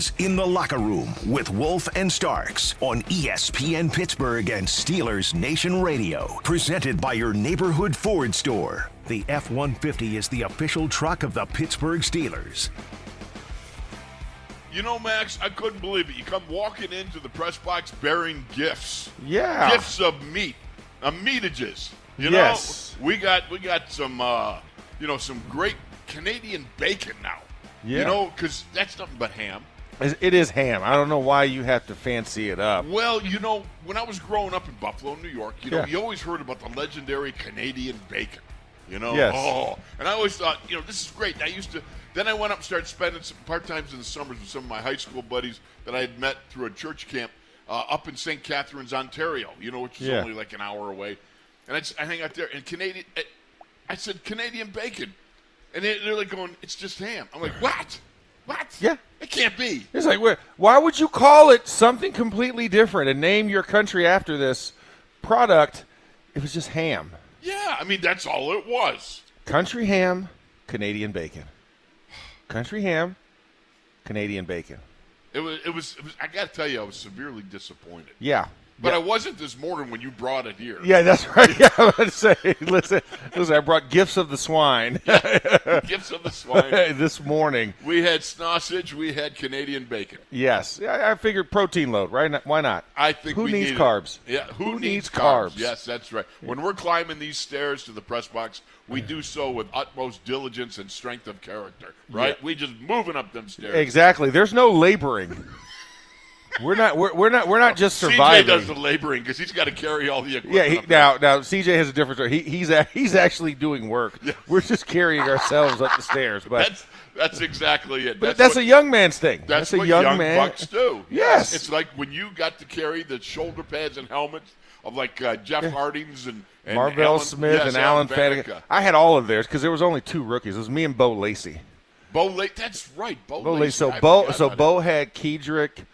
Is In the Locker Room with Wolf and Starks on ESPN Pittsburgh and Steelers Nation Radio. Presented by your neighborhood Ford store. The F 150 is the official truck of the Pittsburgh Steelers. You know, Max, I couldn't believe it. You come walking into the press box bearing gifts. Yeah. Gifts of meat. Uh, meatages. You Yes. know, we got we got some uh, you know, some great Canadian bacon now. Yeah. You know, because that's nothing but ham. It is ham. I don't know why you have to fancy it up. Well, you know, when I was growing up in Buffalo, New York, you know, Yeah. you always heard about the legendary Canadian bacon. You know, Yes. oh, and I always thought, you know, this is great. And I used to. Then I went up and started spending some part times in the summers with some of my high school buddies that I had met through a church camp uh, up in St. Catharines, Ontario. You know, which is Yeah. only like an hour away. And I, just- I hang out there, and Canadian. I, I said Canadian bacon, and they, they're like going, "It's just ham." I'm like, "What? What? Yeah. it can't be." It's like, where- why would you call it something completely different and name your country after this product? It was just ham. Yeah, I mean that's all it was. Country ham, Canadian bacon. Country ham, Canadian bacon. It was, it was. It was. I got to tell you, I was severely disappointed. Yeah. But yeah. I wasn't this morning when you brought it here. Yeah, that's right. Yeah, I was to say, listen, listen, I brought gifts of the swine Gifts of the swine. this morning. we had sausage. We had Canadian bacon. Yes, I, I figured protein load, right? Why not? I think Who we needs carbs? Yeah, who, Who needs, needs carbs? carbs? Yes, that's right. When we're climbing these stairs to the press box, we do so with utmost diligence and strength of character. Right? Yeah. We just moving up them stairs. Exactly. There's no laboring. We're not. We're, we're not. We're not just surviving. CJ does the laboring because he's got to carry all the equipment. yeah. He, now, now, CJ has a different story. He, he's a, he's actually doing work. We're just carrying ourselves up the stairs. But that's that's exactly it. but that's, what- a young man's thing. That's, a what young, young man. bucks do. Yes. it's like when you got to carry the shoulder pads and helmets of like uh, Jeff Hartings and, and Marvel Alan- Smith yes, and Alan. Faneca. I had all of theirs because there was only two rookies. It was me and Bo Lacey. Bo Lacey. That's right, Bo, Bo Lacey. Lacey. So I Bo. So Bo had Keydrick.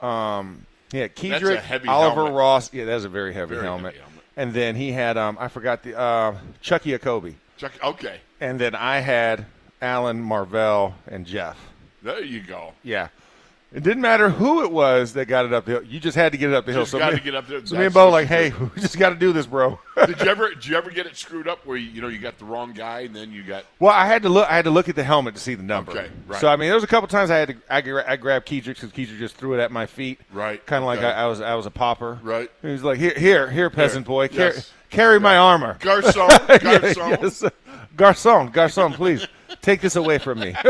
Um, yeah, Keydrick, Oliver helmet. Ross. Yeah, that's a very heavy, Very helmet. heavy helmet. And then he had um, I forgot the uh, Chukky Okobi. Chuck, okay, And then I had Alan Marvel and Jeff. there you go. Yeah. It didn't matter who it was that got it up the hill. You just had to get it up the hill. Just so gotta me, get up there. So me and Bo like, hey, we just got to do this, bro. did you ever? Did you ever get it screwed up where you, you know you got the wrong guy and then you got well, I had to look. I had to look at the helmet to see the number. Okay, right. So I mean, there was a couple times I had to. I, gra- I grabbed Keydrick because Keydrick just threw it at my feet. Right, Kind of like okay. I, I was. I was a popper. Right. He was like, here, here, here, peasant boy, carry, yes. carry my armor. Garcon? Yeah, Garcon? yes. Garcon, garcon, please take this away from me.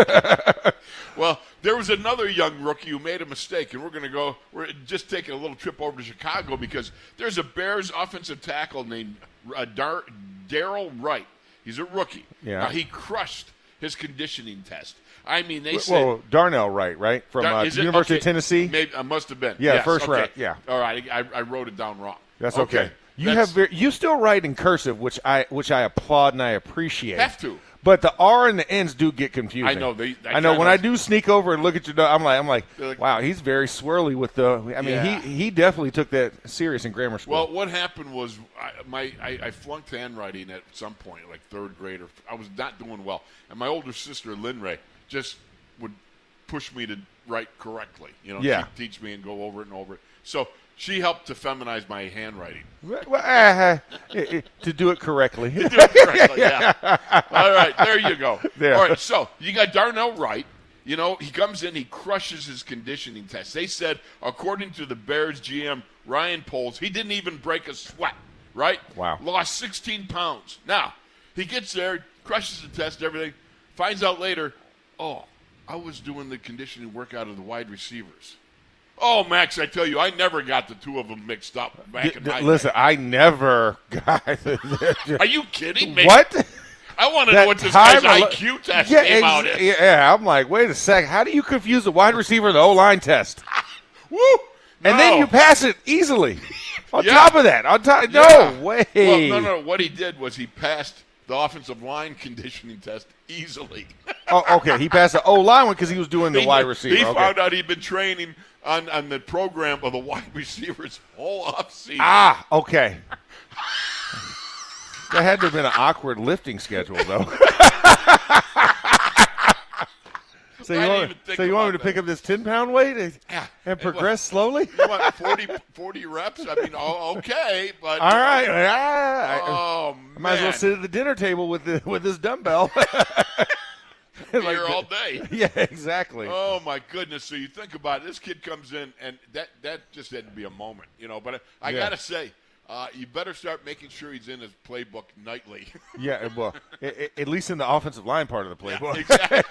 Well, there was another young rookie who made a mistake, and we're going to go. We're just taking a little trip over to Chicago because there's a Bears offensive tackle named uh, Dar- Daryl Wright. He's a rookie. Yeah. Now, he crushed his conditioning test. I mean, they said. well, Darnell Wright, right from Dar- uh, University okay, of Tennessee. Maybe I must have been. Yeah, Yes, first okay. round, yeah. All right, I, I wrote it down wrong. That's okay. You That's- have you still write in cursive, which I which I applaud and I appreciate. Have to. But the R and the N's do get confusing. I know, they- I I know when I do sneak over and look at your. note, I'm like, I'm like, like- wow, he's very swirly with the. I mean, Yeah. he he definitely took that serious in grammar school. Well, what happened was I, my I, I flunked handwriting at some point, like third grade, or I was not doing well. And my older sister, Lynn Ray, just would push me to write correctly. You know, Yeah. she'd teach me and go over it and over it. So she helped to feminize my handwriting. Uh, uh, to do it correctly. Do it correctly, yeah. All right, there you go. There. All right, so you got Darnell Wright. You know, he comes in, he crushes his conditioning test. They said, according to the Bears GM Ryan Poles, he didn't even break a sweat. Right? Wow. Lost 16 pounds. Now he gets there, crushes the test, everything. Finds out later, oh, I was doing the conditioning workout of the wide receivers. Oh, Max, I tell you, I never got the two of them mixed up back D- in d- listen, day. I never got. Are you kidding me? what? I want to know what this guy's IQ test yeah, came ex- out. Yeah, I'm like, wait a sec. How do you confuse the wide receiver and the O line test? Woo! And then you pass it easily. On Yeah. top of that, on top, no Yeah. way. Well, no, no. What he did was he passed the offensive line conditioning test easily. Oh, okay, he passed the O line one because he was doing the He- wide receiver. He okay. found out he'd been training on, on the program of the wide receivers all offseason. Ah, okay. That had to have been an awkward lifting schedule, though. so you want, so you want me to about pick up this ten pound weight and, Yeah. and progress slowly? You want 40, 40 reps? I mean, oh, okay, but All right, I- Oh I might as well sit at the dinner table with the, with this dumbbell. Like here all day. yeah, exactly. Oh my goodness! So you think about it, this kid comes in, and that that just had to be a moment, you know. But I, I Yeah. gotta say, uh, you better start making sure he's in his playbook nightly. Yeah, well, i- i- at least in the offensive line part of the playbook. exactly.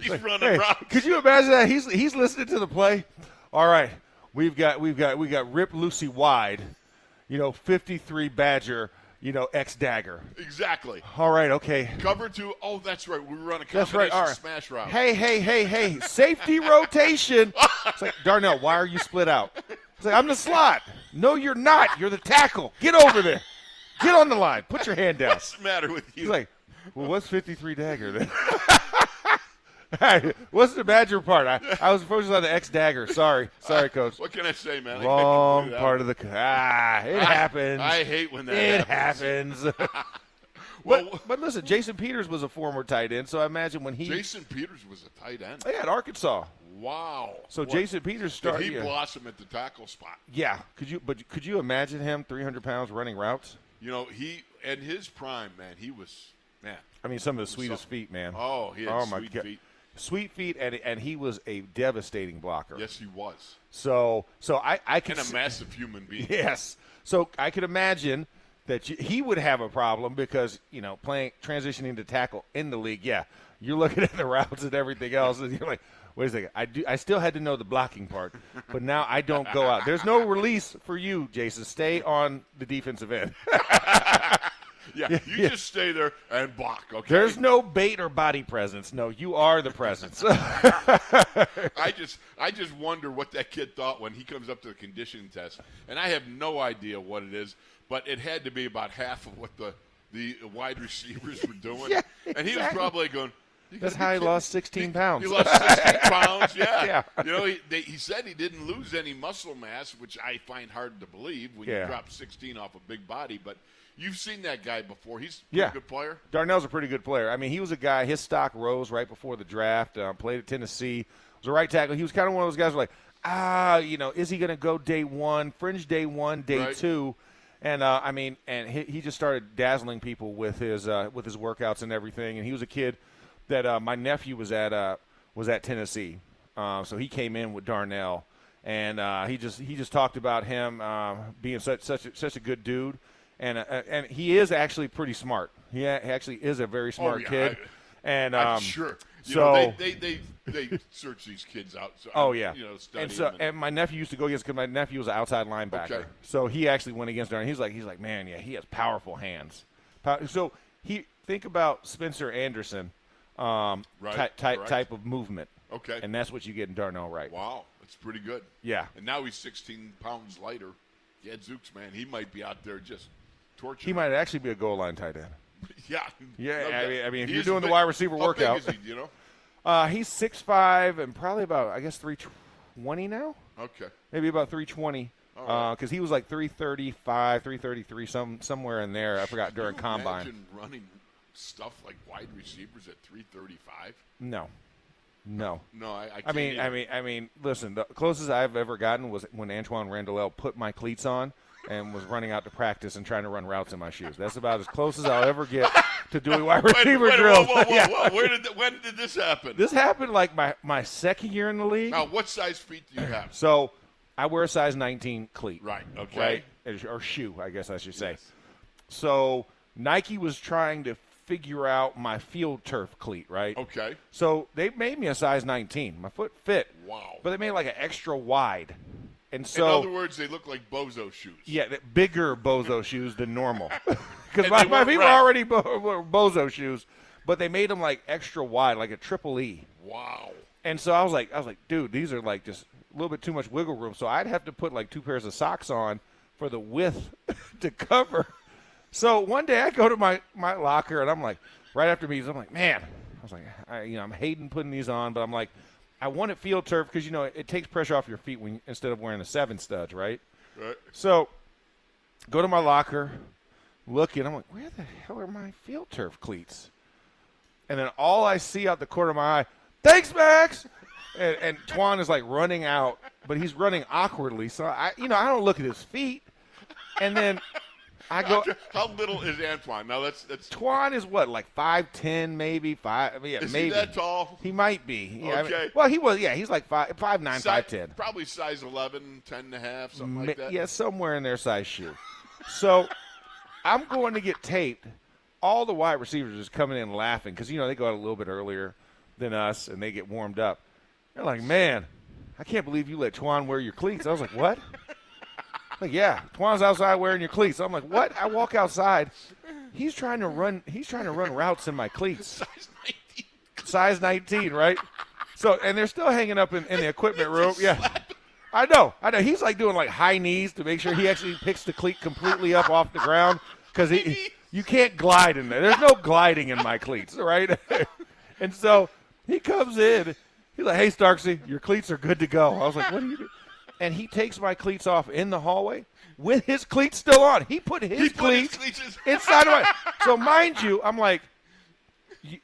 he's running Hey, routes. could you imagine that? He's he's listening to the play. All right, we've got we've got we got Rip Lucy wide, you know, fifty three Badger, you know, X dagger. Exactly. All right, okay. Cover two. Oh, that's right. We run a That's combination right. All right. smash route. Hey, hey, hey, hey! Safety rotation. It's like Darnell. Why are you split out? It's like I'm the slot. No, you're not. You're the tackle. Get over there. Get on the line. Put your hand down. What's the matter with you? He's like, well, what's 53 dagger then? Hey, what's the Badger part? I, I was focused on the X dagger. Sorry, sorry, coach. what can I say, man? Wrong part of the ah. It that. happens. I hate when that it happens. happens. Well, but, but listen, Jason Peters was a former tight end, so I imagine when he Jason Peters was a tight end. yeah at Arkansas. Wow. So What- Jason Peters Did started. he yeah. blossom at the tackle spot? yeah, could you? But could you imagine him 300 pounds running routes? You know, he and his prime, man, he was man. I mean, some of the sweetest So- feet, man. Oh, he had oh my sweet God. feet. Sweet feet, and and he was a devastating blocker. Yes, he was, So so I I can and a massive human being. Yes. So I could imagine that you, he would have a problem because you know playing transitioning to tackle in the league. Yeah, you're looking at the routes and everything else, and you're like, wait a second. I do. I still had to know the blocking part, but now I don't go out. There's no release for you, Jason. Stay on the defensive end. Yeah, you just stay there and block. Okay. There's no bait or body presence. No, you are the presence. I just, I just wonder what that kid thought when he comes up to the conditioning test, and I have no idea what it is, but it had to be about half of what the the wide receivers were doing, Yeah, exactly. and he was probably going. "You That's how he lost me." 16 He- pounds. He lost 16 pounds. Yeah. Yeah. You know, he, they, he said he didn't lose any muscle mass, which I find hard to believe when Yeah. you drop 16 off a big body. But you've seen that guy before. He's Yeah. good player. Darnell's a pretty good player. I mean, he was a guy. His stock rose right before the draft. Uh, played at Tennessee. Was a right tackle. He was kind of one of those guys who like, ah, you know, is he going to go day one, fringe day one, day Right. two? And uh, I mean, and he, he just started dazzling people with his uh, with his workouts and everything. And he was a kid that uh, my nephew was at uh, was at Tennessee, uh, so he came in with Darnell, and uh, he just he just talked about him being such such a, such a good dude, and uh, and he is actually pretty smart. He, a- he actually is a very smart Oh, yeah, kid, I- and um, I'm sure. You so know, they, they, they, they search these kids out. So Oh yeah, You know, study and so and- and my nephew used to go against because my nephew was an outside linebacker. Okay. So he actually went against Darnell. He's like he's like man, yeah, he has powerful hands. So he think about Spencer Anderson, um, Right, type type correct. type of movement. Okay. and that's what you get in Darnell Wright. Wow, that's pretty good. Yeah. And now he's 16 pounds lighter. Yeah, Zooks, man, he might be out there just torturing. He might actually be a goal line tight end. yeah. Yeah, No I mean- I mean, if you're doing the wide receiver workout- Big he, you know? Uh, he's six five and probably about I guess three twenty now. Okay. maybe about 320 because right. he was like 335 333 some somewhere in there i forgot during combine Imagine running stuff like wide receivers at 335. no no No, I. I, i mean i mean i mean listen the closest i've ever gotten was when Antwaan Randle put my cleats on and was running out to practice and trying to run routes in my shoes that's about as close as i'll ever get to doing wide receiver wait, drills Whoa, whoa, whoa, Yeah. whoa. Where did th- when did this happen? this happened like my, my second year in the league now, what size feet do you have? so i wear a size 19 cleat Right. Okay. right or shoe i guess i should say Yes. So Nike was trying to figure out my field turf cleat, right? Okay. So they made me a size 19. My foot fit. Wow. But they made like an extra wide. And so, In other words, they look like bozo shoes. yeah, bigger bozo shoes than normal. Because my, my feet were already bo- bozo shoes, but they made them like extra wide, like a triple E. Wow. And so I was like, I was like, dude, these are like just a little bit too much wiggle room. So I'd have to put like two pairs of socks on for the width to cover. So one day I go to my my locker and I'm like, right after meetings, I'm like, man, I was like, I, you know, I'm hating putting these on, but I'm like, I want it field turf because you know it, it takes pressure off your feet when instead of wearing the seven studs, right? Right. So go to my locker, looking. I'm like, where the hell are my field turf cleats? And then all I see out the corner of my eye, thanks, Max. And, and Twan is like running out, but he's running awkwardly. So I, you know, I don't look at his feet. And then I go. How little is Antwaan? Now that's that's Twan is what, like five ten, maybe five. I mean, yeah, is maybe he that tall? He might be. Yeah, I mean- Okay. well, he was. Yeah, he's like five, five nine, Si- five ten. Probably size 11, 10 and a half, something Ma- like that. Yeah, somewhere in their size shoe. So I'm going to get taped. All the wide receivers is coming in laughing because you know they go out a little bit earlier than us and they get warmed up. They're like, "Man, I can't believe you let Twan wear your cleats." I was like, "What?" Like, yeah, Twan's outside wearing your cleats. I'm like, "What?" I walk outside. He's trying to run. He's trying to run routes in my cleats Size 19. size 19, right? So, and they're still hanging up in, in the equipment room. Yeah. I know. I know. He's like doing like high knees to make sure he actually picks the cleat completely up off the ground because he, you can't glide in there. There's no gliding in my cleats, right? and so he comes in. He's like, hey, Starksy, your cleats are good to go. I was like, what are you doing? And he takes my cleats off in the hallway with his cleats still on. He put his He put his cleats cleats inside of my. So mind you, I'm like,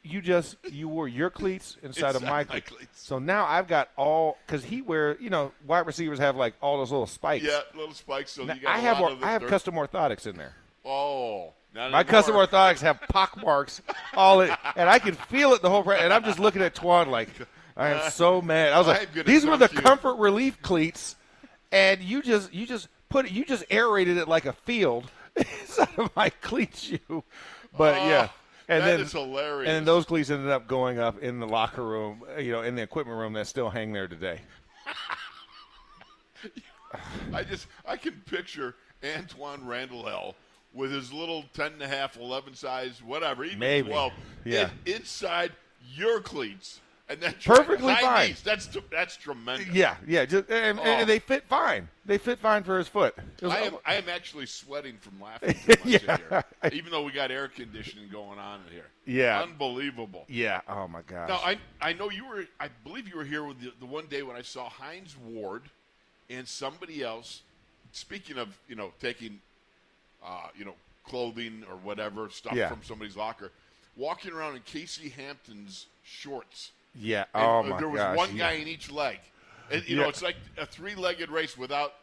you, just you wore your cleats inside, of Inside my my cleats. cleats. So now I've got all because he wear you know wide receivers have like all those little spikes. Yeah, little spikes. So Now, you got I have lot or- of the I have dirt. custom orthotics in there. Oh, My custom orthotics have pock marks all in, and I can feel it the whole. And I'm just looking at Twan like I am so mad. I was like, these were the you. comfort relief cleats, and you just you just put it, you just aerated it like a field inside of my cleat shoe. But Oh, yeah, and that then is hilarious. And then those cleats ended up going up in the locker room, you know, in the equipment room that still hang there today. I just I can picture Antwaan Randle El with his little 10 and a half, 11 size, whatever, even Maybe. 12, Yeah. in- inside your cleats. And then Perfectly fine. knees. That's that's tremendous. Yeah, yeah, just, and, Oh. and they fit fine. They fit fine for his foot. Was- I am, I am actually sweating from laughing as I sit Yeah. here, even though we got air conditioning going on in here. Yeah. Unbelievable. yeah. Oh my gosh. Now, I, I know you were, I believe you were here with the, the one day when I saw Hines Ward and somebody else, speaking of, you know, taking, uh, you know, clothing or whatever, stuff Yeah. from somebody's locker, walking around in Casey Hampton's shorts. Yeah. Oh uh, my There was gosh. one yeah. guy in each leg. And, you know, it's like a three-legged race without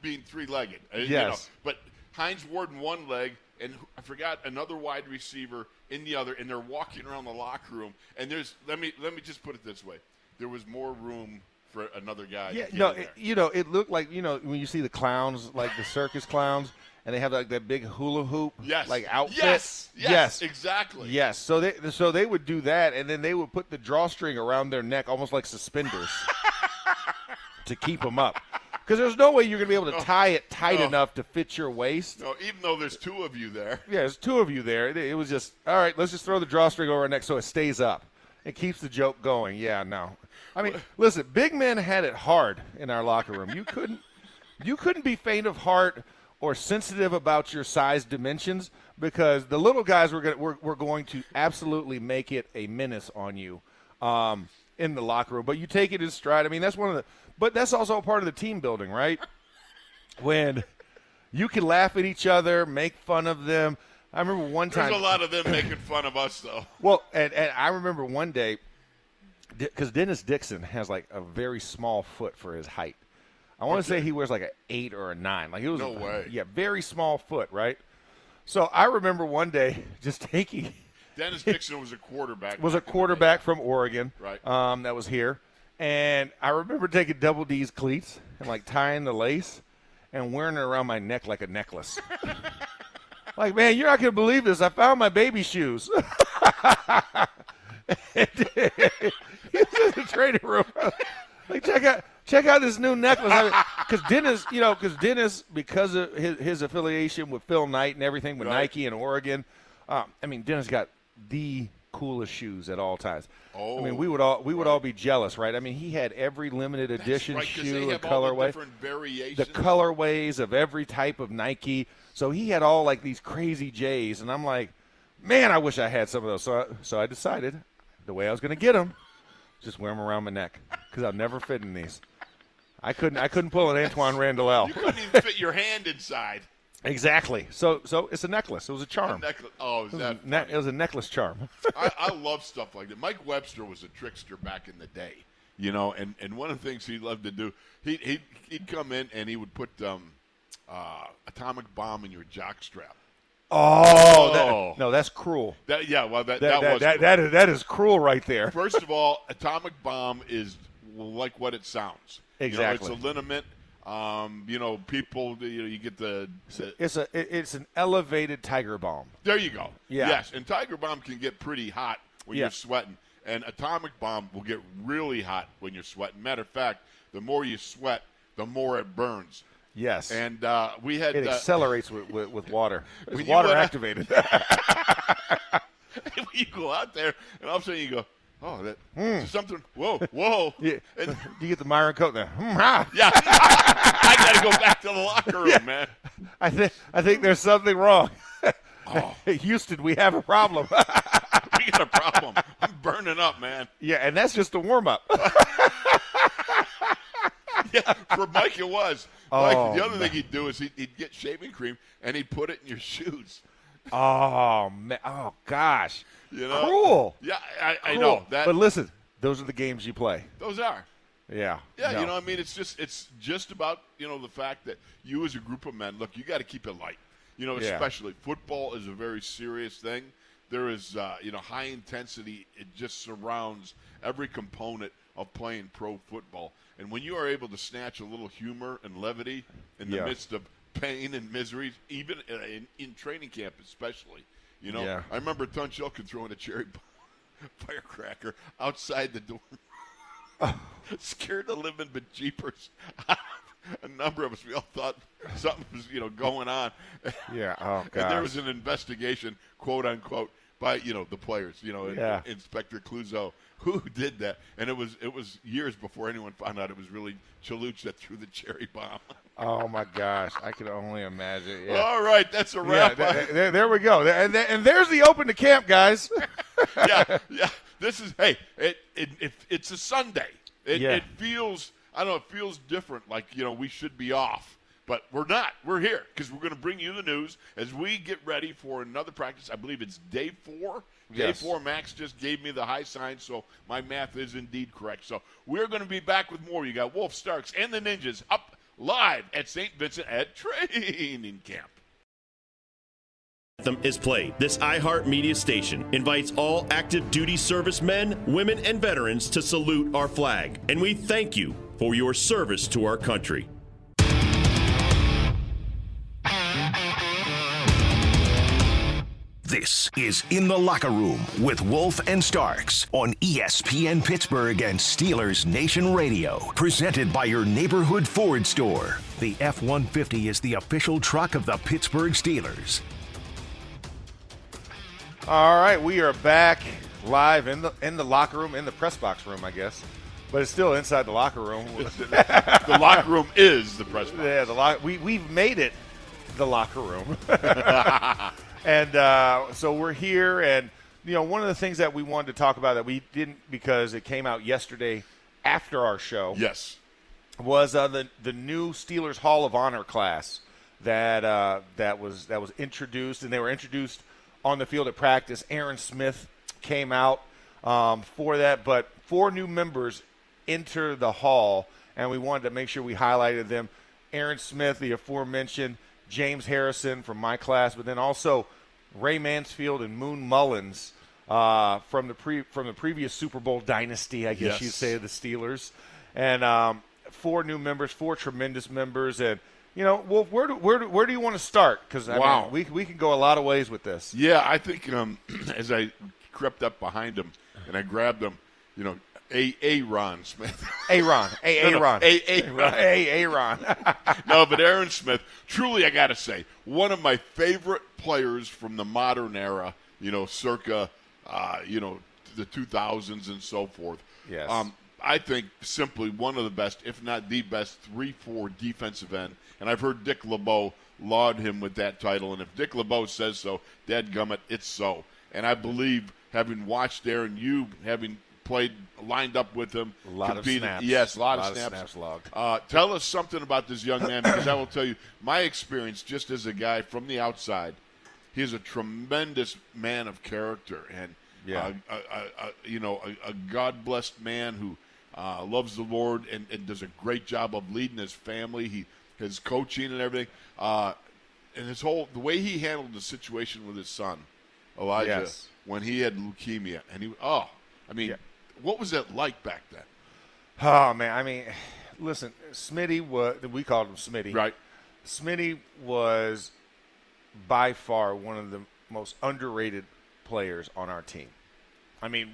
being three-legged. uh, you Yes. know. But Hines Ward in one leg, and I forgot another wide receiver in the other, and they're walking around the locker room. And there's let me let me just put it this way: there was more room for another guy. Yeah, no, it, you know, it looked like you know when you see the clowns, like the circus clowns, and they have like that big hula hoop, yes, like outfit. Yes, yes, yes, exactly. Yes. So they so they would do that, and then they would put the drawstring around their neck, almost like suspenders, to keep them up. Because there's no way you're going to be able to tie it tight No. enough to fit your waist. No, even though there's two of you there. Yeah, there's two of you there. It, it was just all right. Let's just throw the drawstring over our neck so it stays up. It keeps the joke going. Yeah, no. I mean, listen, big men had it hard in our locker room. You couldn't, you couldn't be faint of heart or sensitive about your size dimensions because the little guys were going were, were going to absolutely make it a menace on you um, in the locker room. But you take it in stride. I mean, that's one of the. But that's also a part of the team building, right? When you can laugh at each other, make fun of them. I remember one There's time. a lot of them making fun of us, though. Well, and, and I remember one day because Dennis Dixon has like a very small foot for his height. I want to say he wears like an eight or a nine. Like he was No way. Yeah, very small foot, right? So I remember one day just taking Dennis Dixon was a quarterback. was a back in the day. quarterback from Oregon, Right. Um, that was here, and I remember taking Double D's cleats and like tying the lace and wearing it around my neck like a necklace. like, man, you're not gonna believe this. I found my baby shoes. he was in the training room. like, check out, check out this new necklace. I, because Dennis, you know, because Dennis, because of his, his affiliation with Phil Knight and everything with Right. Nike and Oregon, um, I mean, Dennis got the coolest shoes at all times. Oh, I Oh, mean, we would all we would all be jealous, right? I mean, he had every limited edition right, shoe and the colorway, different the colorways of every type of Nike. So he had all like these crazy J's, and I'm like, man, I wish I had some of those. So I, so I decided the way I was going to get them, just wear them around my neck because I'll never fit in these. I couldn't I couldn't pull an Antwaan Randle. You couldn't even fit your hand inside. Exactly. So so it's a necklace. It was a charm. Necklace. Oh, is that Ne- it was a necklace charm. I, I love stuff like that. Mike Webster was a trickster back in the day, you know, and, and one of the things he loved to do, he he'd, he'd come in and he would put um, uh, Atomic Balm in your jock strap. Oh, that- Oh. no, that's cruel. That yeah, well that That that, that, was that, that is that is cruel right there. First of all, Atomic Balm is like what it sounds. Exactly. You know, it's a liniment. Um, you know, people. You know, you get the, It's a it's an elevated Tiger Balm. There you go. Yeah. Yes, and Tiger Balm can get pretty hot when Yeah. you're sweating, and Atomic Balm will get really hot when you're sweating. Matter of fact, the more you sweat, the more it burns. Yes. And uh, we had it uh, accelerates with, with, with water. It's water activated. you go out there, and all of a sudden you go, "Oh, that something." Whoa, whoa! Yeah. And, you get the Myron coat there. Hmm, ha. yeah, I got to go back to the locker room, Yeah. man. I think I think there's something wrong. Oh. Houston, we have a problem. We got a problem. I'm burning up, man. yeah, and that's just a warm up. Yeah, for Mike it was. Mike, Oh, the other thing he'd do is he'd, he'd get shaving cream and he'd put it in your shoes. Oh man. Oh gosh. You know, Cruel. Yeah, I, I know that. But listen, those are the games you play. those are. Yeah. Yeah, No. you know, I mean, it's just it's just about you know the fact that you as a group of men, look, you got to keep it light. You know, Yeah. especially football is a very serious thing. There is uh, you know high intensity. It just surrounds every component of playing pro football. And when you are able to snatch a little humor and levity in the Yeah. midst of pain and misery, even in, in, in training camp, especially, you know, Yeah. I remember Tunch Ilkin throwing a cherry firecracker outside the door. scared the living bejeepers. a number of us, we all thought something was, you know, going on. Yeah. Oh and there was an investigation, quote unquote, by you know the players, you know, Yeah. Inspector Clouseau, who did that, and it was it was years before anyone found out it was really Chaluch that threw the cherry bomb. Oh my gosh, I can only imagine. Yeah. All right, that's a Yeah, wrap. th- there, we go. And, there- and there's the open to camp, guys. yeah, yeah. This is hey, it, it, it it's a Sunday. It, Yeah. it feels I don't know, it feels different. Like you know, we should be off, but we're not. We're here because we're going to bring you the news as we get ready for another practice. I believe it's day four. Yes. Day four. Max just gave me the high sign, so my math is indeed correct. So we're going to be back with more. You got Wolf Starks and the Ninjas up live at St. Vincent at training camp. Anthem is played. This iHeart Media station invites all active duty servicemen, women, and veterans to salute our flag. And we thank you for your service to our country. This is In the Locker Room with Wolf and Starks on ESPN Pittsburgh and Steelers Nation Radio. Presented by your neighborhood Ford store. The F 150 is the official truck of the Pittsburgh Steelers. All right, we are back live in the in the locker room, in the press box room, I guess, but it's still inside the locker room. the locker room is the press box. yeah, the lock. We we've made it the locker room, and uh, so we're here. And you know, one of the things that we wanted to talk about that we didn't because it came out yesterday after our show. Yes. was uh, the the new Steelers Hall of Honor class that uh, that was that was introduced, and they were introduced on the field at practice. Aaron Smith came out um, for that, but four new members enter the hall, and we wanted to make sure we highlighted them. Aaron Smith, the aforementioned, James Harrison from my class, but then also Ray Mansfield and Moon Mullins uh, from the pre from the previous Super Bowl dynasty, I guess Yes. you'd say, of the Steelers, and um, four new members, four tremendous members, and you know, Wolf, where do where do, where do you want to start? Because Wow. we we can go a lot of ways with this. Yeah, I think um, as I crept up behind him and I grabbed him, you know, A A Ron Smith. Aaron, A Aaron, A- A- A Aaron. no, but Aaron Smith, truly, I got to say, one of my favorite players from the modern era. You know, circa, uh, you know, the 2000s and so forth. Yes. Um, I think simply one of the best, if not the best, three-four defensive end. And I've heard Dick LeBeau laud him with that title. And if Dick LeBeau says so, Dad Gummit, it's so. And I believe, having watched Aaron, you having played lined up with him, A lot of competed- snaps. Yes, a lot, A lot of of snaps. snaps logged. Uh, tell us something about this young man because I will tell you my experience just as a guy from the outside. He is a tremendous man of character and Yeah. uh, a, a, a, you know a, a God blessed man who uh, loves the Lord and, and does a great job of leading his family. He his coaching and everything, uh, and his whole the way he handled the situation with his son Elijah Yes. when he had leukemia and he oh I mean Yeah. What was that like back then? oh man, I mean, listen, Smitty was we called him Smitty. Right. Smitty was by far one of the most underrated players on our team. I mean,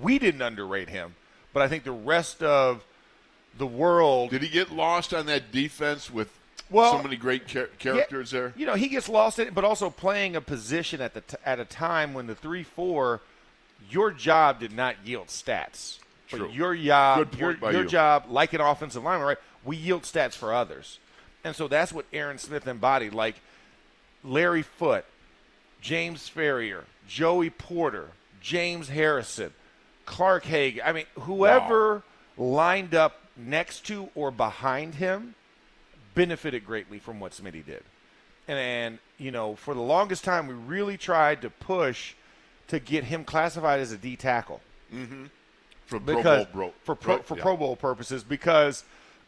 we didn't underrate him, but I think the rest of the world Did he get lost on that defense with Well, so many great char- characters there? You know, he gets lost in it, but also playing a position at the t- at a time when the three four, your job did not yield stats. But Your job, your, your you. job, like an offensive lineman, right? We yield stats for others, and so that's what Aaron Smith embodied. Like Larry Foote, James Farrior, Joey Porter, James Harrison, Clark Hague. I mean, whoever lined up next to or behind him benefited greatly from what Smitty did. And, and, you know, for the longest time, we really tried to push to get him classified as a D tackle mm-hmm. For because Pro Bowl, bro. for pro, Right, for yeah. Pro Bowl purposes because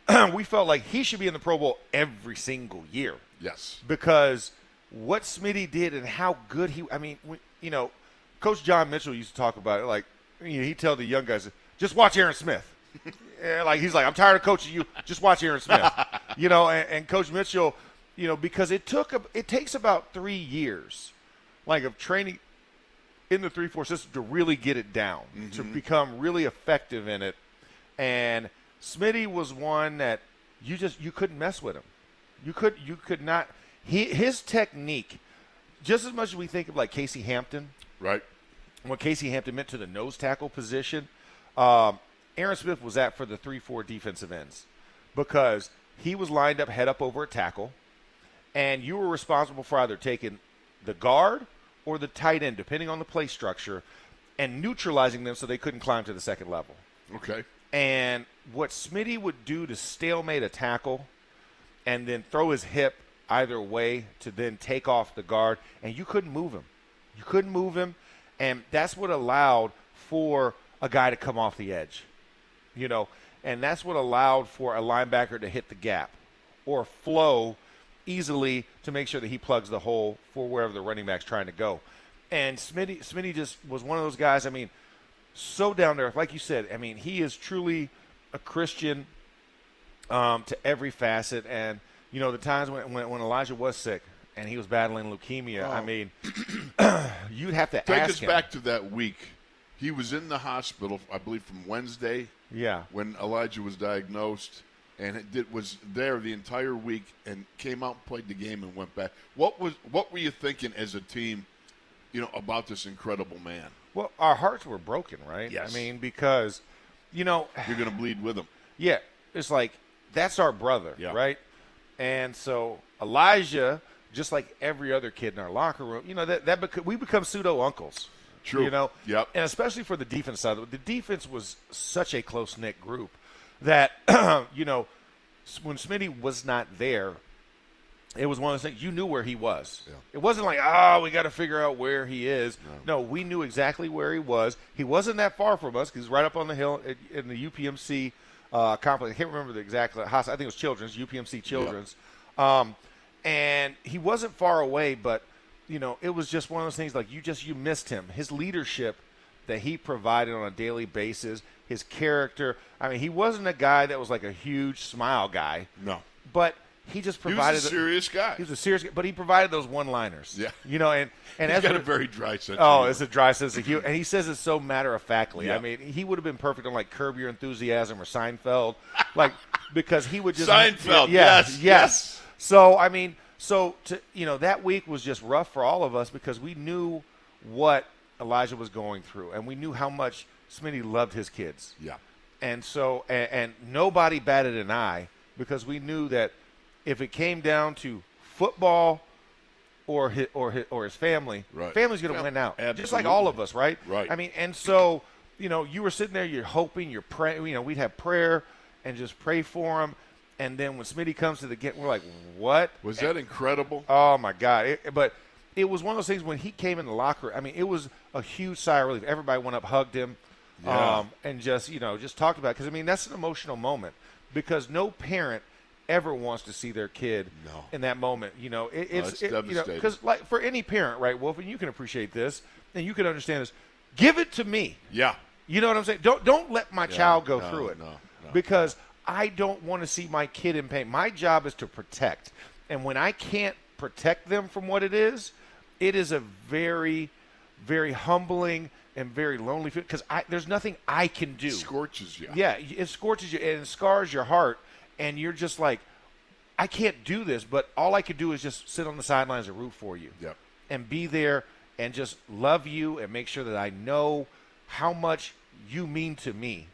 we felt like he should be in the Pro Bowl every single year Yes. because what Smitty did and how good he. I mean, we, you know, Coach John Mitchell used to talk about it. Like you know, he'd tell the young guys, "Just watch Aaron Smith." Yeah, like he's like, "I'm tired of coaching you. Just watch Aaron Smith." you know, and, and Coach Mitchell, you know, because it took a, it takes about three years, like of training in the three four system to really get it down to become really effective in it. And Smitty was one that you just you couldn't mess with him. You could you could not. He his technique, just as much as we think of like Casey Hampton, Right. when Casey Hampton meant to the nose tackle position, um, Aaron Smith was that for the three four defensive ends because he was lined up head up over a tackle, and you were responsible for either taking the guard or the tight end, depending on the play structure, and neutralizing them so they couldn't climb to the second level. Okay. And what Smitty would do to stalemate a tackle and then throw his hip either way to then take off the guard, and you couldn't move him. You couldn't move him, and that's what allowed for a guy to come off the edge. You know, and that's what allowed for a linebacker to hit the gap or flow easily to make sure that he plugs the hole for wherever the running back's trying to go. And Smitty, Smitty just was one of those guys. I mean, so down there, like you said. I mean, he is truly a Christian um, to every facet. And you know, the times when, when when Elijah was sick and he was battling leukemia, I Oh. mean, you'd have to Take us him. back to that week. He was in the hospital, I believe, from Wednesday Yeah, when Elijah was diagnosed, and it did, was there the entire week, and came out and played the game and went back. What was what were you thinking as a team, you know, about this incredible man? well, our hearts were broken, right? Yes. I mean, because you know, You're going to bleed with him. Yeah, it's like that's our brother, Yeah. right? And so Elijah, just like every other kid in our locker room, you know that that bec- we become pseudo uncles. True. You know. Yep. And especially for the defense side, the defense was such a close knit group that you know when Smitty was not there. It was one of those things you knew where he was. It wasn't like, oh, we got to figure out where he is. No. we knew exactly where he was. He wasn't that far from us because he's right up on the hill in- in the UPMC uh, complex. I can't remember the exact hospital. I think it was Children's UPMC Children's, um, and he wasn't far away. But you know, it was just one of those things like you just you missed him. His leadership that he provided on a daily basis, his character. I mean, he wasn't a guy that was like a huge smile guy No. but he just He was provided a serious guy. He was a serious, guy, but he provided those one-liners. Yeah. you know, and and He's as got a very dry sense. Oh, it's a dry sense of humor, and he says it so matter of factly. Yeah. I mean, he would have been perfect on like Curb Your Enthusiasm or Seinfeld, like because he would just Seinfeld, yeah, yes, yes. yes. So I mean, so to you know, that week was just rough for all of us because we knew what Elijah was going through, and we knew how much Smitty loved his kids. yeah. And so, and, and nobody batted an eye because we knew that if it came down to football or his, or his, or his family, Right. family's going to win out. Just like all of us, right? Right. I mean, and so, you know, you were sitting there, you're hoping, you're praying, you know, we'd have prayer and just pray for him. And then when Smitty comes to the game, we're like, what? Was that incredible? Oh my God! It, but it was one of those things when he came in the locker. I mean, it was a huge sigh of relief. Everybody went up, hugged him, Yeah. um, and just you know just talked about. Because I mean, that's an emotional moment because no parent ever wants to see their kid No. in that moment. You know, it, it's it's it, you know because like for any parent, right, Wolf, and you can appreciate this and you can understand this. Give it to me. Yeah. You know what I'm saying? Don't don't let my child go no, through it no, no. because I don't want to see my kid in pain. My job is to protect, and when I can't protect them from what it is, it is a very, very humbling and very lonely because there's nothing I can do. Scorches you. Yeah, it scorches you and it scars your heart, and you're just like, I can't do this, but all I could do is just sit on the sidelines and root for you Yep. and be there and just love you and make sure that I know how much you mean to me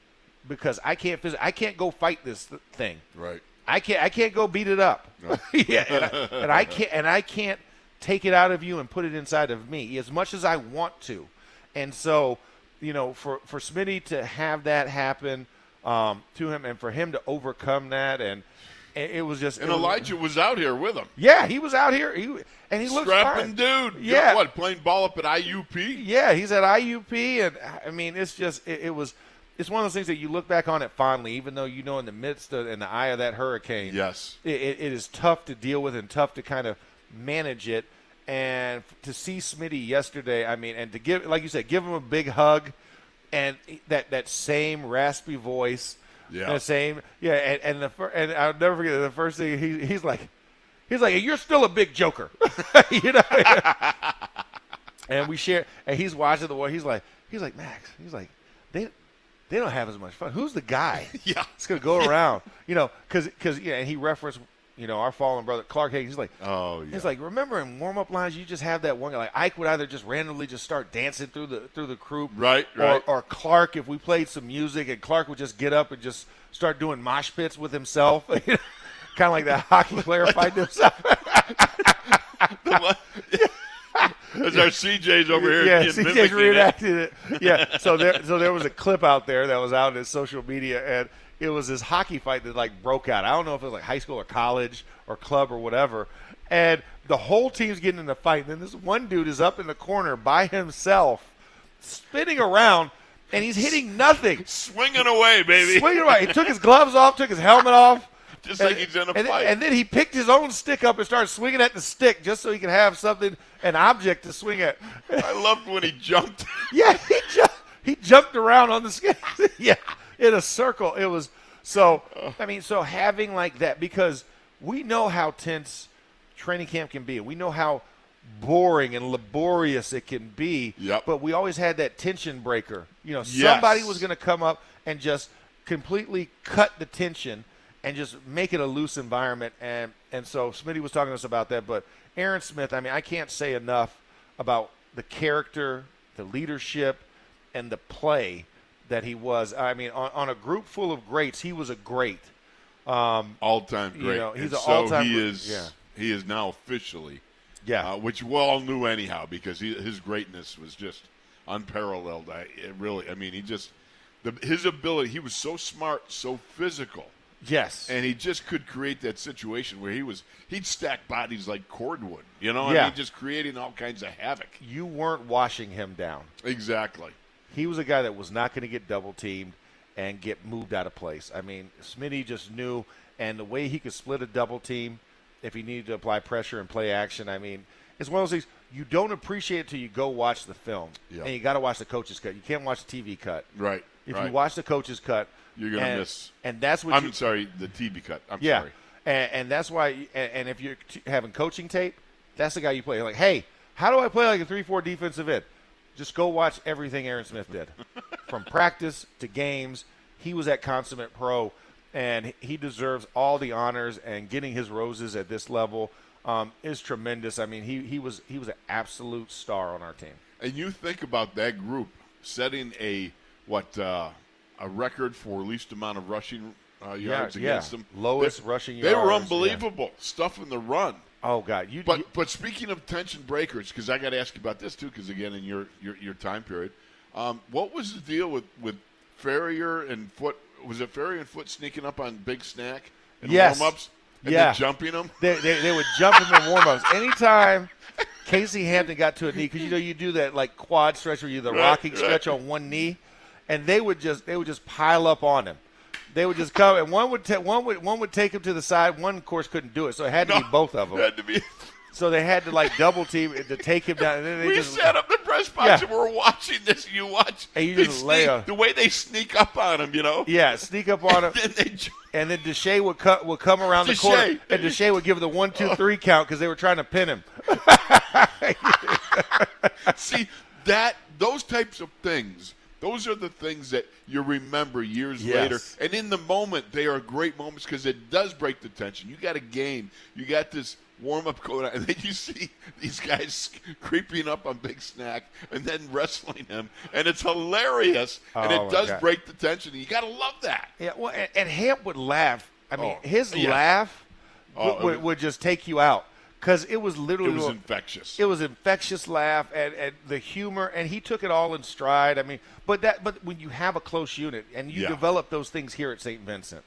because I can't I can't go fight this th- thing. Right. I can't I can't go beat it up. yeah, and I, and I can't and I can't take it out of you and put it inside of me as much as I want to. And so, you know, for for Smitty to have that happen um, to him and for him to overcome that and it, was just And it was- Elijah was out here with him. yeah, he was out here. He and he looked Strapping fine. dude. Yeah. What, playing ball up at IUP? Yeah, he's at IUP, and I mean, it's just it, it was. It's one of those things that you look back on it fondly, even though you know in the midst of in the eye of that hurricane, Yes. it, it is tough to deal with and tough to kind of manage it. And to see Smitty yesterday, I mean, and to give, like you said, give him a big hug, and that that same raspy voice, Yeah. the same, yeah, and, and the fir- and I'll never forget the first thing he, he's like, he's like, you're still a big joker, you know. and we share, and he's watching the war. He's like, he's like Max. He's like, they they don't have as much fun. Who's the guy? Yeah. it's gonna go around, you know, because because yeah, and he referenced, you know, our fallen brother Clark Haggans. He's like, Oh, yeah. He's like, remember in warm up lines, you just have that one guy. Like Ike would either just randomly just start dancing through the through the crew, Right, or, right. Or Clark, if we played some music, and Clark would just get up and just start doing mosh pits with himself, kind of like that hockey player fighting himself. As our CJ's over here. yeah, CJ's mimicking it. it. Yeah, so there, so there was a clip out there that was out in his social media, and it was this hockey fight that like broke out. I don't know if it was like high school or college or club or whatever, and the whole team's getting in the fight. And then this one dude is up in the corner by himself, spinning around, and he's hitting nothing. Swinging away, baby. Swinging away. He took his gloves off, took his helmet off. Just like he's in a and, fight. And then he picked his own stick up and started swinging at the stick just so he could have something, an object to swing at. I loved when he jumped. Yeah, he ju- he jumped around on the skin. yeah, in a circle. It was so. I mean, so having like that because we know how tense training camp can be. We know how boring and laborious it can be. Yep. But we always had that tension breaker. You know, Yes. somebody was going to come up and just completely cut the tension and just make it a loose environment. And and so Smitty was talking to us about that. But Aaron Smith, I mean, I can't say enough about the character, the leadership, and the play that he was. I mean, on, on a group full of greats, he was a great. All time You great. know, he's And an so all-time he great. is Yeah. he is now officially Yeah. uh, which we all knew anyhow because he, his greatness was just unparalleled. I it really I mean he just the, his ability he was so smart, so physical. yes. And he just could create that situation where he was he'd stack bodies like cordwood, you know. I mean, just creating all kinds of havoc. you weren't washing him down. Exactly. He was a guy that was not going to get double teamed and get moved out of place. I mean, Smitty just knew, and the way he could split a double team if he needed to apply pressure and play action. I mean, it's one of those things you don't appreciate it till you go watch the film, Yeah. and you got to watch the coach's cut. You can't watch the TV cut. Right. If right. you watch the coach's cut, You're gonna and- miss- and that's what I'm you, sorry, the TV cut. I'm Yeah. sorry. and, and that's why. And, and if you're t- having coaching tape, that's the guy you play. Like, hey, how do I play like a three-four defensive end? Just go watch everything Aaron Smith did, from practice to games. He was at consummate pro, and he deserves all the honors. And getting his roses at this level um, is tremendous. I mean, he he was he was an absolute star on our team. And you think about that group setting a what uh, a record for least amount of rushing uh, yards yeah, against them. Lowest they, rushing They were unbelievable. Stuff in the run. Oh God, you. But you, but speaking of tension breakers, because I got to ask you about this too, because again in your your, your time period, um, what was the deal with with Farrior and Foote? Was it Farrior and Foote sneaking up on Big Snack in Yes. warm-ups and Yeah. then jumping them? they, they, they would jump him in warm-ups. Anytime Casey Hampton got to a knee, because you know you do that like quad stretch where you the Right, rocking right. stretch on one knee, and they would just they would just pile up on him. They would just come, and one would ta- one would one would take him to the side. One, of course, couldn't do it, so it had to be both of them. Had to be. So they had to like double team to take him down. And then they we just sat up the press box Yeah. and we're watching this. You watch. And you they just lay sneak- a- the way they sneak up on him. You know. yeah, sneak up on him. then they ju- And then Deshea would cut would come around the Deshea. corner, and Deshea would give the one, two, three count because they were trying to pin him. see that those types of things. Those are the things that you remember years Yes. later, and in the moment they are great moments because it does break the tension. You got a game, you got this warm up going on, and then you see these guys creeping up on Big Snack and then wrestling him, and it's hilarious, and Oh, it does God. break the tension. You got to love that. Yeah, well, and, and Hamp would laugh. I mean, Oh, his yeah. laugh Oh, would, would, would just take you out because it was literally It was infectious. it was infectious laugh and, and the humor, and he took it all in stride. I mean, but that but when you have a close unit and you Yeah. develop those things here at St. Vincent,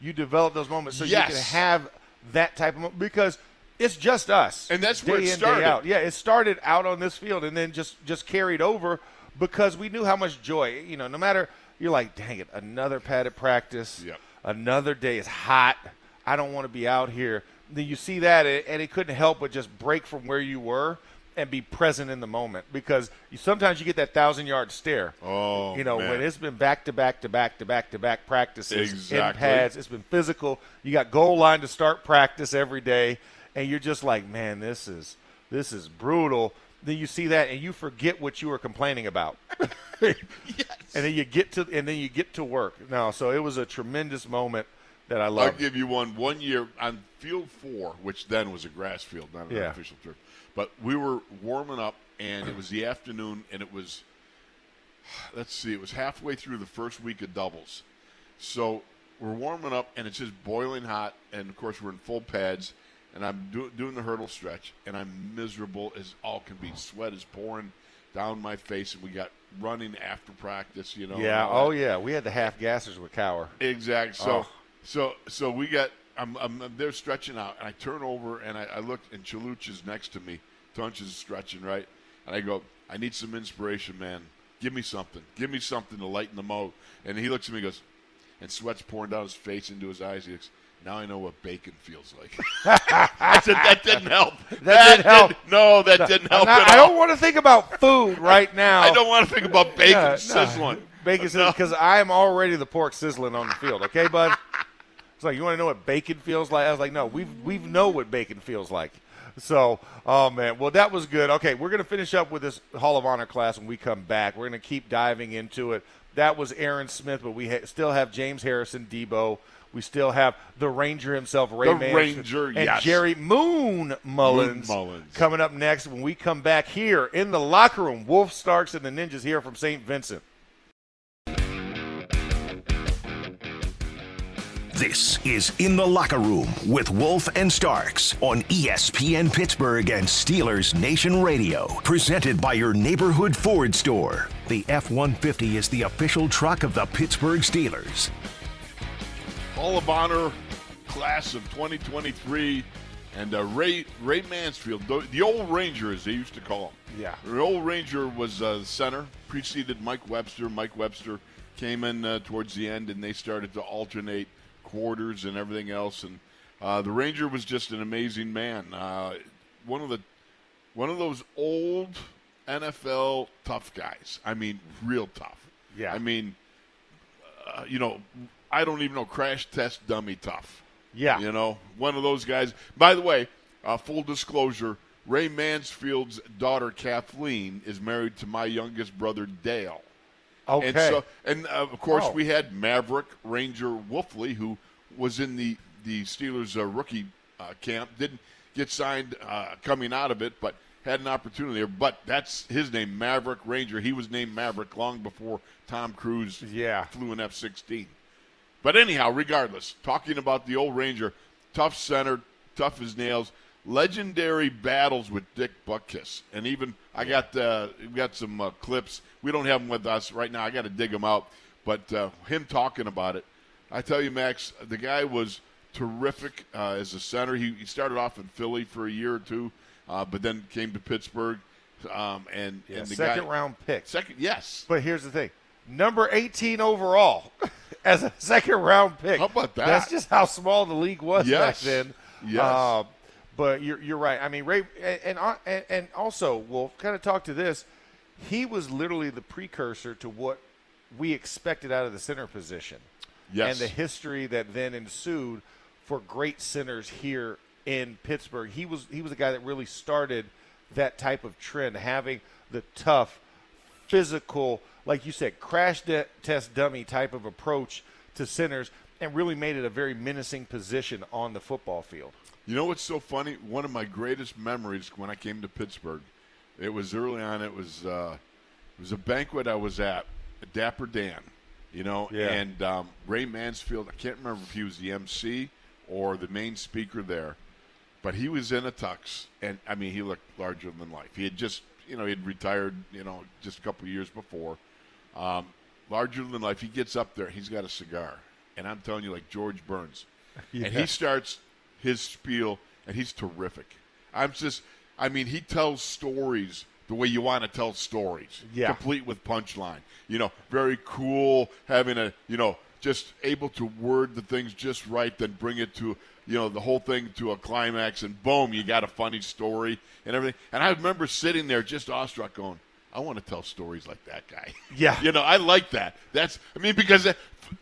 you develop those moments so you can have that type of moment because it's just us, And that's where it in, started. Yeah, it started out on this field and then just just carried over because we knew how much joy. You know, no matter you're like, dang it, another padded practice, Yep. another day. is hot. I don't want to be out here. Then you see that, and it couldn't help but just break from where you were and be present in the moment because you, sometimes you get that thousand yard stare. Oh, you know man. when it's been back to back to back to back to back practices in pads. It's been physical. You got goal line to start practice every day, and you're just like, man, this is this is brutal. Then you see that, and you forget what you were complaining about. yes. and then you get to and then you get to work. Now, so it was a tremendous moment that I love. I'll give you one. One year on field four, which then was a grass field, not an Yeah. artificial turf. But we were warming up, and it was the afternoon, and it was, let's see, it was halfway through the first week of doubles. So we're warming up, and it's just boiling hot, and of course we're in full pads, and I'm do- doing the hurdle stretch, and I'm miserable as all can be. Sweat is pouring down my face, and we got running after practice, you know. yeah. Oh yeah. We had the half gassers with Cowher. Exactly. So, Oh. So, so we got. I'm, I'm, I'm there stretching out, and I turn over and I, I look, and Chaluch is next to me. Tunch is stretching right, and I go, I need some inspiration, man. Give me something. Give me something to lighten the mood. And he looks at me, and goes, and sweat's pouring down his face into his eyes. He goes, now I know what bacon feels like. I said that didn't help. That didn't help. no, that didn't help I'm not- I don't want to think about food right now. I don't want to think about bacon Yeah, no. sizzling. Bacon sizzling because I am already the pork sizzling on the field. Okay, bud. It's like you want to know what bacon feels like. I was like, no, we've we've know what bacon feels like. So, oh man, well that was good. Okay, we're gonna finish up with this Hall of Honor class when we come back. We're gonna keep diving into it. That was Aaron Smith, but we ha- still have James Harrison, Debo. We still have the Ranger himself, Ray The Ranger, and yes. Gerry Moon Mullins, Moon Mullins. coming up next when we come back here in the locker room. Wolf Starks and the Ninjas here from St. Vincent. This is In the Locker Room with Wolf and Starks on ESPN Pittsburgh and Steelers Nation Radio. Presented by your neighborhood Ford store. The F 150 is the official truck of the Pittsburgh Steelers. Hall of Honor class of 2023, and uh, Ray Ray Mansfield, the, the old Ranger as they used to call him. Yeah. the old Ranger was uh, center, preceded Mike Webster. Mike Webster came in uh, towards the end, and they started to alternate quarters and everything else. And uh, the Ranger was just an amazing man. Uh, one of the one of those old NFL tough guys. I mean, real tough. Yeah. I mean, uh, you know, I don't even know crash test dummy tough. Yeah. You know, one of those guys. By the way, uh, full disclosure Ray Mansfield's daughter, Kathleen, is married to my youngest brother, Dale. Okay. And so, and uh, of course, Oh. we had Maverick Ranger Wolfley, who was in the the Steelers uh, rookie uh, camp. Didn't get signed uh, coming out of it, but had an opportunity there. But that's his name, Maverick Ranger. He was named Maverick long before Tom Cruise Yeah. flew an F-16. But anyhow, regardless, talking about the old Ranger, tough center, tough as nails, legendary battles with Dick Butkus, and even I got uh, got some uh, clips. We don't have them with us right now. I got to dig them out. But uh, him talking about it, I tell you, Max, the guy was terrific uh, as a center. He, he started off in Philly for a year or two, uh, but then came to Pittsburgh. Um, and, Yeah, and the second guy, round pick. Second, yes. But here's the thing number 18 overall as a second round pick. How about that? That's just how small the league was Yes. back then. Yes. Uh, but you're, you're right. I mean, Ray, and, and, and also, we'll kind of talk to this. He was literally the precursor to what we expected out of the center position. Yes. And the history that then ensued for great centers here in Pittsburgh. He was he was the guy that really started that type of trend, having the tough, physical, like you said, crash de- test dummy type of approach to centers, and really made it a very menacing position on the football field. You know what's so funny? One of my greatest memories when I came to Pittsburgh, it was early on. It was uh, it was a banquet I was at, Dapper Dan, you know, Yeah. and um, Ray Mansfield. I can't remember if he was the MC or the main speaker there, but he was in a tux, and I mean, he looked larger than life. He had just, you know, he had retired, you know, just a couple of years before. Um, larger than life. He gets up there. He's got a cigar, and I'm telling you, like George Burns, and he starts his spiel, and he's terrific. I'm just, I mean, he tells stories the way you want to tell stories, Yeah. complete with punchline. You know, very cool, having a, you know, just able to word the things just right, then bring it to, you know, the whole thing to a climax, and boom, you got a funny story and everything. And I remember sitting there just awestruck, going, I want to tell stories like that guy. Yeah. you know, I like that. That's, I mean, because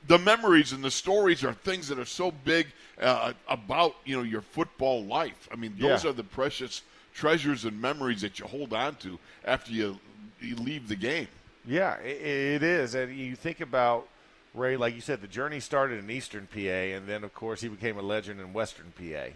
the- memories and the stories are things that are so big uh, about you know your football life. I mean, those Yeah. are the precious treasures and memories that you hold on to after you you leave the game. Yeah, i it is. And you think about Ray, like you said, the journey started in Eastern PA, and then of course he became a legend in Western PA.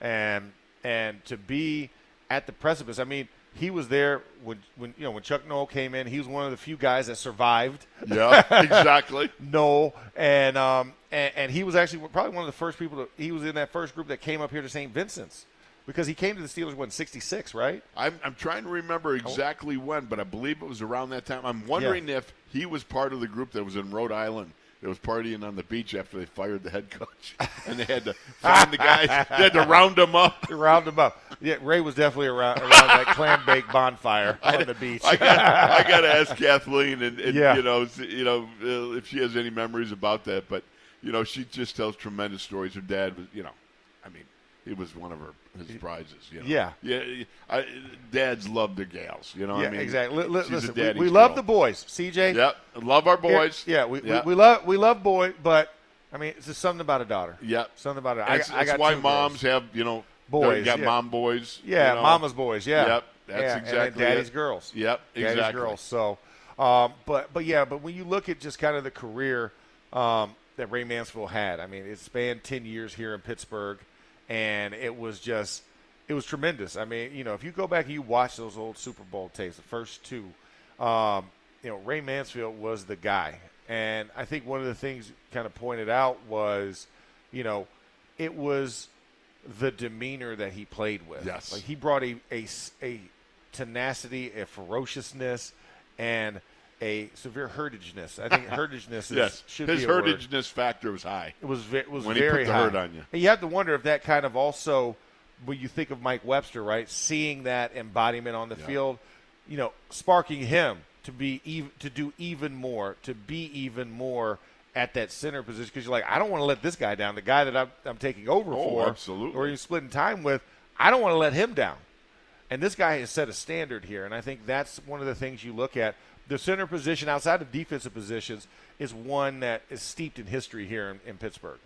And and to be at the precipice, I mean, he was there when when you know when Chuck Noll came in. He was one of the few guys that survived Yeah, exactly. Noll, and um and, and he was actually probably one of the first people. To, he was in that first group that came up here to St. Vincent's because he came to the Steelers when '66, right? I'm, I'm trying to remember exactly when, but I believe it was around that time. I'm wondering if he was part of the group that was in Rhode Island that was partying on the beach after they fired the head coach, and they had to find the guys. They had to round them up. Round them up. Yeah, Ray was definitely around around that clam bake bonfire on the beach. I got I got to ask Kathleen, and, and Yeah. you know, you know, uh, if she has any memories about that. But you know, she just tells tremendous stories. Her dad was, you know, I mean, he was one of her his prizes. You know? Yeah. yeah. I, dads love their gals. You know, what yeah, I mean, exactly. Li- li- she's a listen, we, we love the boys. CJ. Yep, love our boys. Yeah, we, we, we love we love boy, but I mean, it's just something about a daughter. Yep. something about it. I, That's, I got why moms girls. have you know Boys, You got yeah. mom boys. Yeah, you know. mama's boys. Yeah. Yep, that's yeah, exactly And daddy's it. girls. Yep, Daddy's exactly. girls. So, um, but but yeah, but when you look at just kind of the career um, that Ray Mansfield had, I mean, it spanned ten years here in Pittsburgh, and it was just it was tremendous. I mean, you know, if you go back and you watch those old Super Bowl tapes, the first two, um, you know, Ray Mansfield was the guy, and I think one of the things kind of pointed out was, you know, it was the demeanor that he played with. Yes. like he brought a a, a tenacity, a ferociousness, and a severe herdageness. I think herdageness is, Yes, should his be a word. factor was high. It was it was When he very put the high. hurt on you. And you have to wonder if that kind of also, when you think of Mike Webster, right, seeing that embodiment on the field, you know, sparking him to be even to do even more, to be even more at that center position because you're like, I don't want to let this guy down. The guy that I'm, I'm taking over Oh, for, absolutely. or you're splitting time with, I don't want to let him down. And this guy has set a standard here, and I think that's one of the things you look at. The center position outside of defensive positions is one that is steeped in history here in, in Pittsburgh.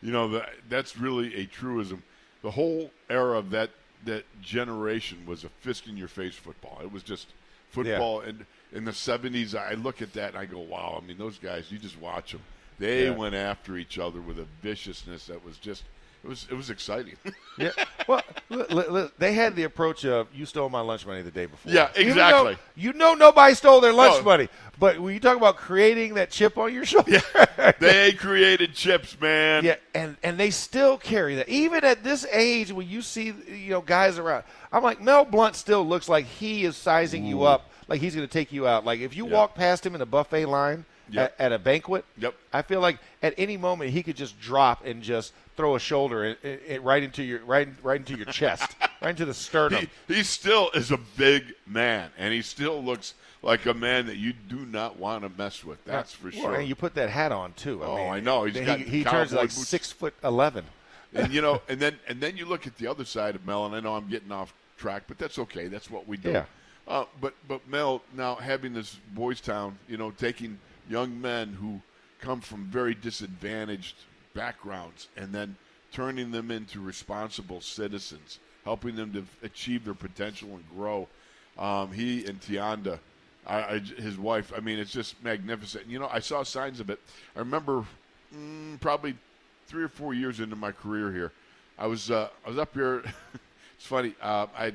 You know, that, that's really a truism. The whole era of that that generation was a fist in your face football. It was just football. And in the 70s, I look at that and I go, wow. I mean, those guys, you just watch them. They Yeah. went after each other with a viciousness that was just, it was, it was exciting. Yeah. Well, li- li- li- they had the approach of you stole my lunch money the day before. Yeah, exactly. though you know nobody stole their lunch No. money, but when you talk about creating that chip on your shoulder, they created chips, man. Yeah, and and they still carry that even at this age when you see you know guys around. I'm like Mel Blount still looks like he is sizing you up, like he's going to take you out. Like if you Yeah. walk past him in a buffet line Yep. at, at a banquet, Yep. I feel like at any moment he could just drop and just throw a shoulder right into your right right into your chest, right into the sternum. He, he still is a big man, and he still looks like a man that you do not want to mess with. That's for Well, sure. and you put that hat on too. I Oh, mean, I know. He's he, got he cowboy turns like boots. six foot eleven. and you know, and then and then you look at the other side of Mel, and I know I'm getting off track, but that's okay. That's what we do. Yeah. Uh, but but Mel now having this boys' town, you know, taking young men who come from very disadvantaged backgrounds and then turning them into responsible citizens, helping them to achieve their potential and grow. Um, he and TiAnda, I, I, his wife. I mean, it's just magnificent. You know, I saw signs of it. I remember mm, probably three or four years into my career here, I was uh, I was up here. it's funny. Uh, I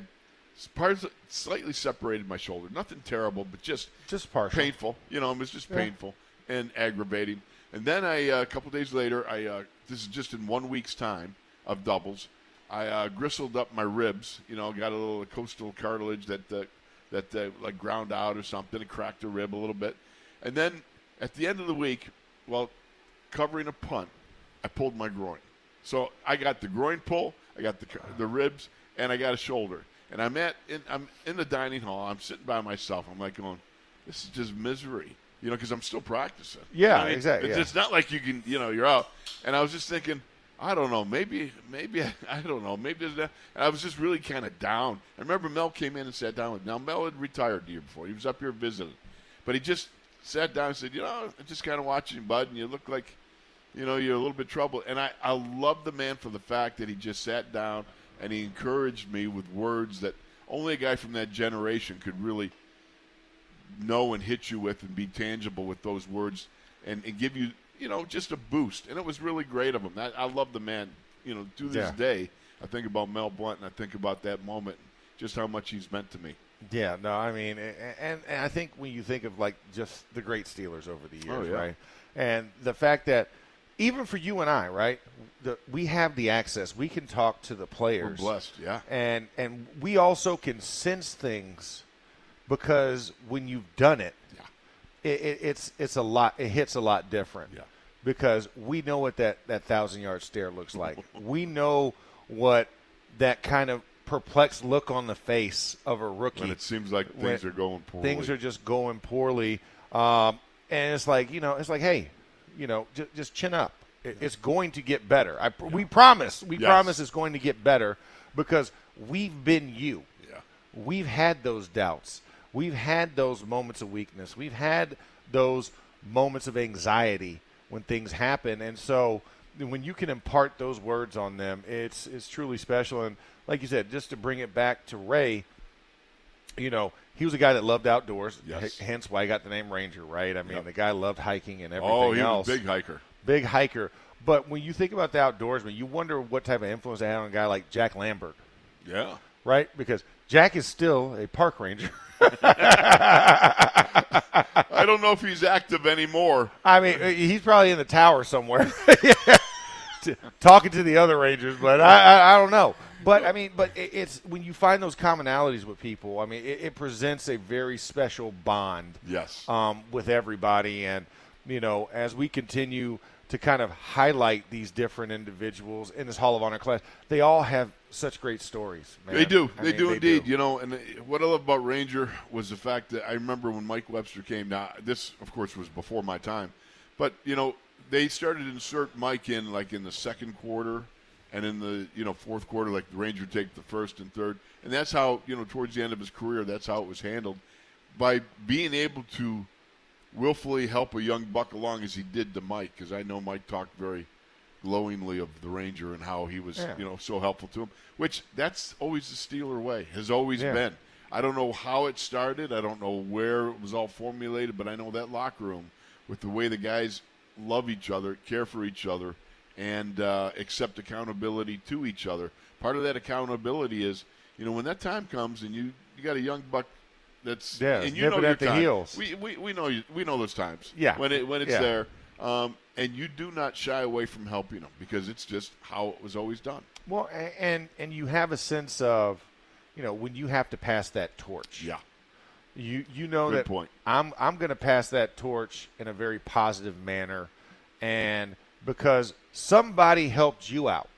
part slightly separated my shoulder. Nothing terrible, but just Just partial. painful. You know, it was just painful and aggravating. And then uh, a couple days later, I uh, this is just in one week's time of doubles. I uh, gristled up my ribs. You know, got a little costal cartilage that that uh, like ground out or something. It cracked a rib a little bit. And then at the end of the week, well, covering a punt, I pulled my groin. So I got the groin pull, I got the the ribs, and I got a shoulder. And I'm at in, I'm in the dining hall. I'm sitting by myself. I'm like going, this is just misery, you know, because I'm still practicing. Yeah, You know what I mean? exactly, It's, yeah. it's not like you can, you know, you're out. And I was just thinking, I don't know, maybe, maybe I don't know, maybe there's that. And I was just really kind of down. I remember Mel came in and sat down with. Now Mel had retired the year before. He was up here visiting, but he just sat down and said, you know, I'm just kind of watching bud, and you look like you know, you're a little bit troubled. And I, I love the man for the fact that he just sat down and he encouraged me with words that only a guy from that generation could really know and hit you with and be tangible with those words and, and give you, you know, just a boost. And it was really great of him. I, I love the man, you know, to this Yeah. day. I think about Mel Blount and I think about that moment, just how much he's meant to me. Yeah, no, I mean, and, and I think when you think of like just the great Steelers over the years, Oh, yeah. right? And the fact that even for you and I, right, the, we have the access. We can talk to the We're players. blessed, yeah. And and we also can sense things because when you've done it, Yeah. it, it, it's it's a lot. It hits a lot different. Yeah. Because we know what that that thousand yard stare looks like. we know what that kind of perplexed look on the face of a rookie When it seems like things are going poorly. Things are just going poorly, um, and it's like you know, it's like, hey, you know, just, just chin up. It, it's going to get better. I, We promise. We Yes. promise it's going to get better because we've been you. Yeah. We've had those doubts. We've had those moments of weakness. We've had those moments of anxiety when things happen, and so when you can impart those words on them, it's it's truly special. And like you said, just to bring it back to Ray, you know, he was a guy that loved outdoors. Yes. h- hence why he got the name Ranger, right? I mean, Yep. the guy loved hiking and oh, everything Oh, he else. was a big hiker. big hiker. But when you think about the outdoorsman, you wonder what type of influence they had on a guy like Jack Lambert, Yeah. Right? Because Jack is still a park ranger. I don't know if he's active anymore. I mean, uh, he's probably in the tower somewhere, talking to the other Rangers. But I, I, I don't know. But I mean, but it's when you find those commonalities with people. I mean, it, it presents a very special bond. Yes. Um, with everybody, and you know, as we continue to kind of highlight these different individuals in this Hall of Honor class, they all have such great stories. Man. They do. I they mean, do indeed. You know, and what I love about Ranger was the fact that I remember when Mike Webster came. Now, this, of course, was before my time, but you know, they started to insert Mike in like in the second quarter, and in the you know fourth quarter, like the Ranger take the first and third, and that's how you know towards the end of his career, that's how it was handled, by being able to willfully help a young buck along as he did to Mike, because I know Mike talked very glowingly of the Ranger and how he was, Yeah. you know, so helpful to him. Which that's always the Steeler way, has always Yeah. been. I don't know how it started. I don't know where it was all formulated, but I know that locker room with the way the guys love each other, care for each other, and uh, accept accountability to each other. Part of that accountability is, you know, when that time comes and you you got a young buck that's Yeah, and you know your time. heels. We, we we know you, we know those times. Yeah. when it when it's Yeah. there, um, and you do not shy away from helping them because it's just how it was always done. Well, and and you have a sense of, you know, when you have to pass that torch. Yeah, You you know Good that point. I'm I'm going to pass that torch in a very positive manner, and because somebody helped you out,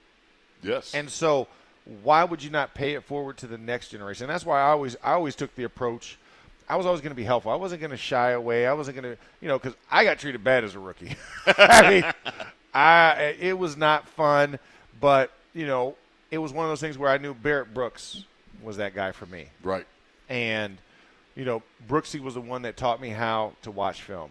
yes, and so why would you not pay it forward to the next generation? And that's why I always I always took the approach. I was always going to be helpful. I wasn't going to shy away. I wasn't going to, you know, because I got treated bad as a rookie. I mean, I it was not fun, but you know, it was one of those things where I knew Barrett Brooks was that guy for me. right. And, you know, Brooksy was the one that taught me how to watch film.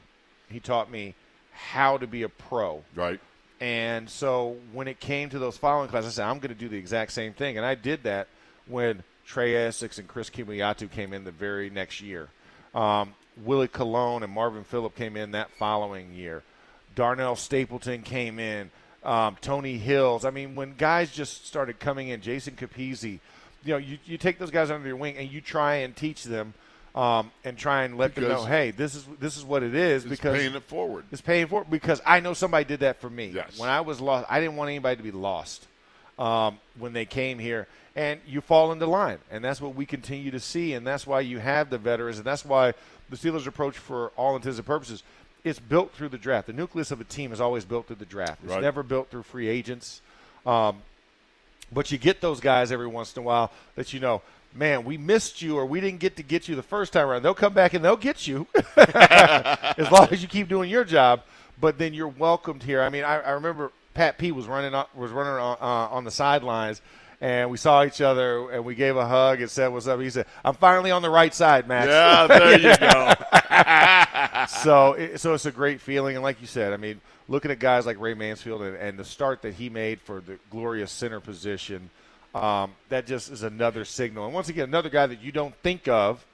He taught me how to be a pro. Right. And so when it came to those following classes, I said, I'm going to do the exact same thing. And I did that when Trai Essex and Chris Kemoeatu came in the very next year. Um, Willie Colon and Marvin Philip came in that following year. Darnell Stapleton came in. Um, Tony Hills. I mean, when guys just started coming in, Jason Capizzi, you know, you, you take those guys under your wing and you try and teach them um, and try and let them know, hey, this is this is what it is It's because paying it forward. is paying for it because I know somebody did that for me. Yes. When I was lost, I didn't want anybody to be lost um, when they came here. And you fall into line. And that's what we continue to see. And that's why you have the veterans. And that's why the Steelers' approach, for all intents and purposes, it's built through the draft. The nucleus of a team is always built through the draft. It's Right. never built through free agents. Um, but you get those guys every once in a while that you know, man, we missed you or we didn't get to get you the first time around. They'll come back and they'll get you as long as you keep doing your job. But then you're welcomed here. I mean, I, I remember Pat P was running on, was running on, uh, on the sidelines. And we saw each other, and we gave a hug and said, "What's up?" He said, "I'm finally on the right side, Max." Yeah, there you go. so it, so it's a great feeling and like you said i mean looking at guys like ray mansfield and, and the start that he made for the glorious center position um, that just is another signal and once again another guy that you don't think of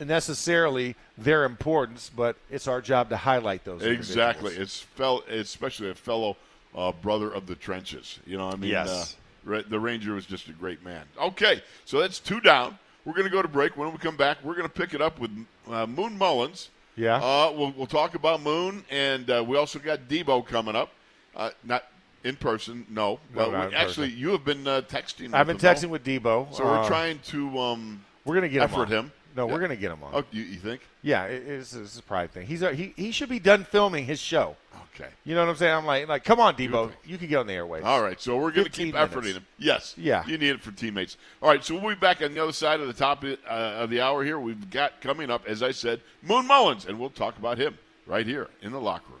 necessarily their importance but it's our job to highlight those Exactly. It's fel- especially a fellow uh, brother of the trenches. You know, I mean, Yes. uh, the Ranger was just a great man. Okay, so that's two down. We're going to go to break. When we come back, we're going to pick it up with uh, Moon Mullins. Yeah. Uh, we'll, we'll talk about Moon, and uh, we also got Debo coming up. Uh, not in person, no. No, Well, we- actually, you have been uh, texting. i've been with him, texting with debo So we're Uh, trying to um, we're gonna get him, effort on. him. no Yeah. we're gonna get him on Oh, you, you think? yeah it, it's, it's a pride thing he's a, he, he should be done filming his show Okay. you know what i'm saying i'm like like come on debo you can get on the airways All right, so we're going to keep minutes. efforting him. Yes. Yeah. You need it for teammates. All right, so we'll be back on the other side of the top uh, of the hour here. We've got coming up, as I said, Moon Mullins, and we'll talk about him right here in the locker room.